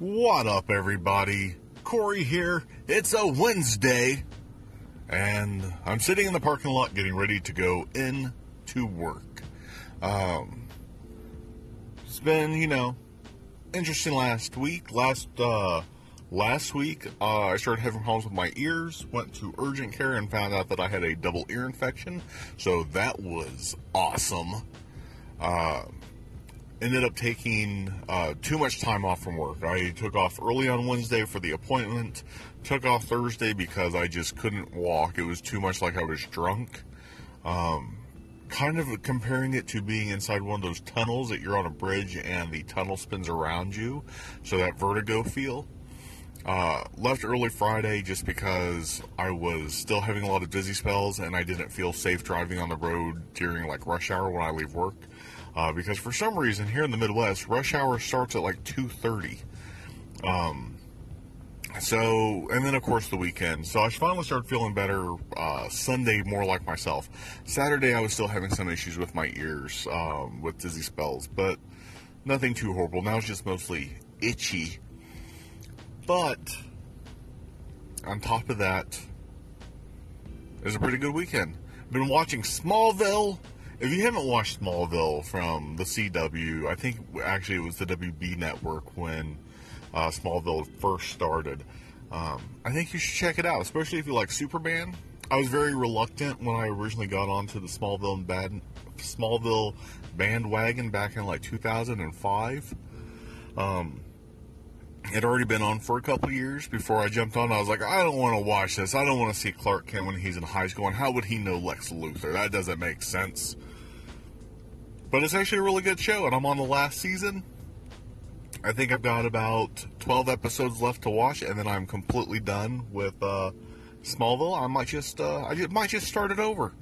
What up, everybody? Corey here. It's a Wednesday, and I'm sitting in the parking lot getting ready to go in to work. Um, it's been, you know, interesting last week. Last uh, last week, uh, I started having problems with my ears. Went to urgent care and found out that I had a double ear infection. So that was awesome. Uh, ended up taking uh, too much time off from work. I took off early on Wednesday for the appointment, took off Thursday because I just couldn't walk. It was too much like I was drunk. Um, kind of comparing it to being inside one of those tunnels that you're on a bridge and the tunnel spins around you, so that vertigo feel. Uh, left early Friday just because I was still having a lot of dizzy spells and I didn't feel safe driving on the road during like rush hour when I leave work. Uh, because for some reason here in the Midwest, rush hour starts at like 2:30. Um, so, and then of course the weekend. So I finally started feeling better uh, Sunday, more like myself. Saturday I was still having some issues with my ears um, with dizzy spells, but nothing too horrible. Now it's just mostly itchy. But on top of that, it was a pretty good weekend. Been watching Smallville if you haven't watched Smallville from the CW, I think actually it was the WB network when uh, Smallville first started. Um, I think you should check it out, especially if you like Superman. I was very reluctant when I originally got onto the Smallville bad, Smallville bandwagon back in like 2005. Um, it already been on for a couple years before I jumped on. I was like, I don't want to watch this. I don't want to see Clark Kent when he's in high school. And how would he know Lex Luthor? That doesn't make sense. But it's actually a really good show, and I'm on the last season. I think I've got about 12 episodes left to watch, and then I'm completely done with uh, Smallville. I might just, uh, I might just start it over.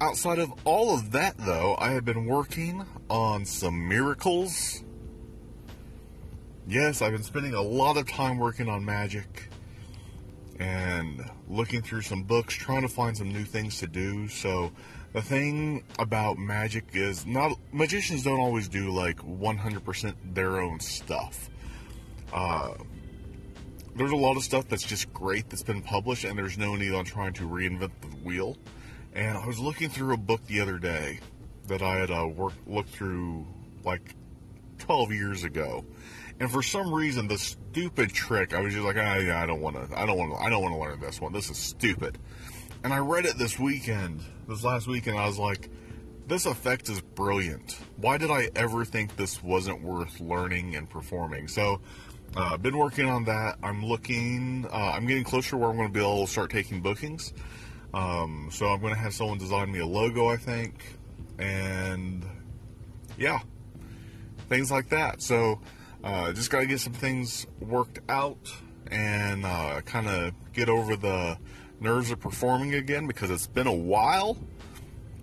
Outside of all of that, though, I have been working on some miracles yes, I've been spending a lot of time working on magic and looking through some books, trying to find some new things to do. So, the thing about magic is not magicians don't always do like 100% their own stuff. Uh, there's a lot of stuff that's just great that's been published, and there's no need on trying to reinvent the wheel. And I was looking through a book the other day that I had uh, worked looked through like 12 years ago and for some reason, the stupid trick, I was just like, I, I don't want to, I don't want to, I don't want to learn this one. This is stupid. And I read it this weekend, this last weekend. I was like, this effect is brilliant. Why did I ever think this wasn't worth learning and performing? So, I've uh, been working on that. I'm looking, uh, I'm getting closer where I'm going to be able to start taking bookings. Um, so I'm going to have someone design me a logo, I think, and yeah, things like that. So uh, just got to get some things worked out and uh, kind of get over the nerves of performing again because it's been a while.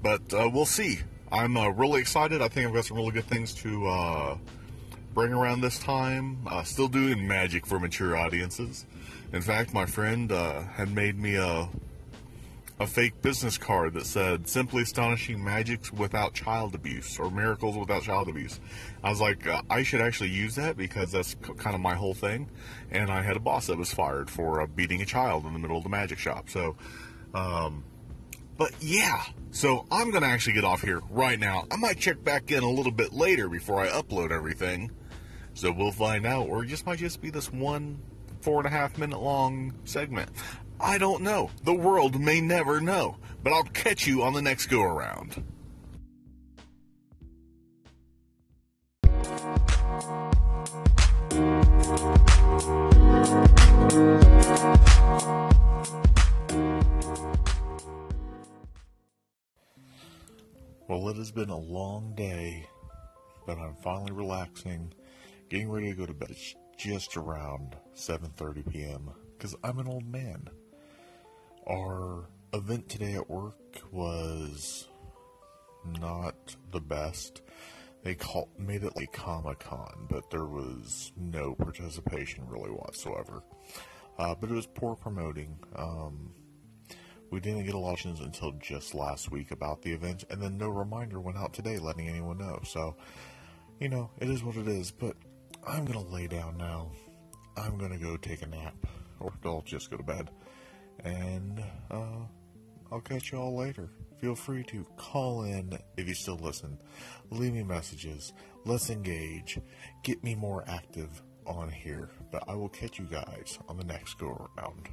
But uh, we'll see. I'm uh, really excited. I think I've got some really good things to uh, bring around this time. Uh, still doing magic for mature audiences. In fact, my friend had made me a a fake business card that said simply astonishing magics without child abuse or miracles without child abuse. I was like uh, i should actually use that because that's kind of my whole thing. And i had a boss that was fired for uh, beating a child in the middle of the magic shop. So um, but yeah. So i'm gonna actually get off here right now. I might check back in a little bit later before i upload everything. So we'll find out or it just might just be this one four and a half minute long segment I don't know. The world may never know. But I'll catch you on the next go around. Well, it has been a long day, but I'm finally relaxing, getting ready to go to bed. It's just around 7:30 p.m. because I'm an old man. Our event today at work was not the best. They called, made it like Comic Con, but there was no participation really whatsoever. Uh, but it was poor promoting. Um, we didn't get a lot of until just last week about the event, and then no reminder went out today letting anyone know. So, you know, it is what it is. But I'm gonna lay down now. I'm gonna go take a nap, or I'll just go to bed, and uh, I'll catch you all later. Feel free to call in if you still listen. Leave me messages. Let's engage. Get me more active on here. But I will catch you guys on the next go around.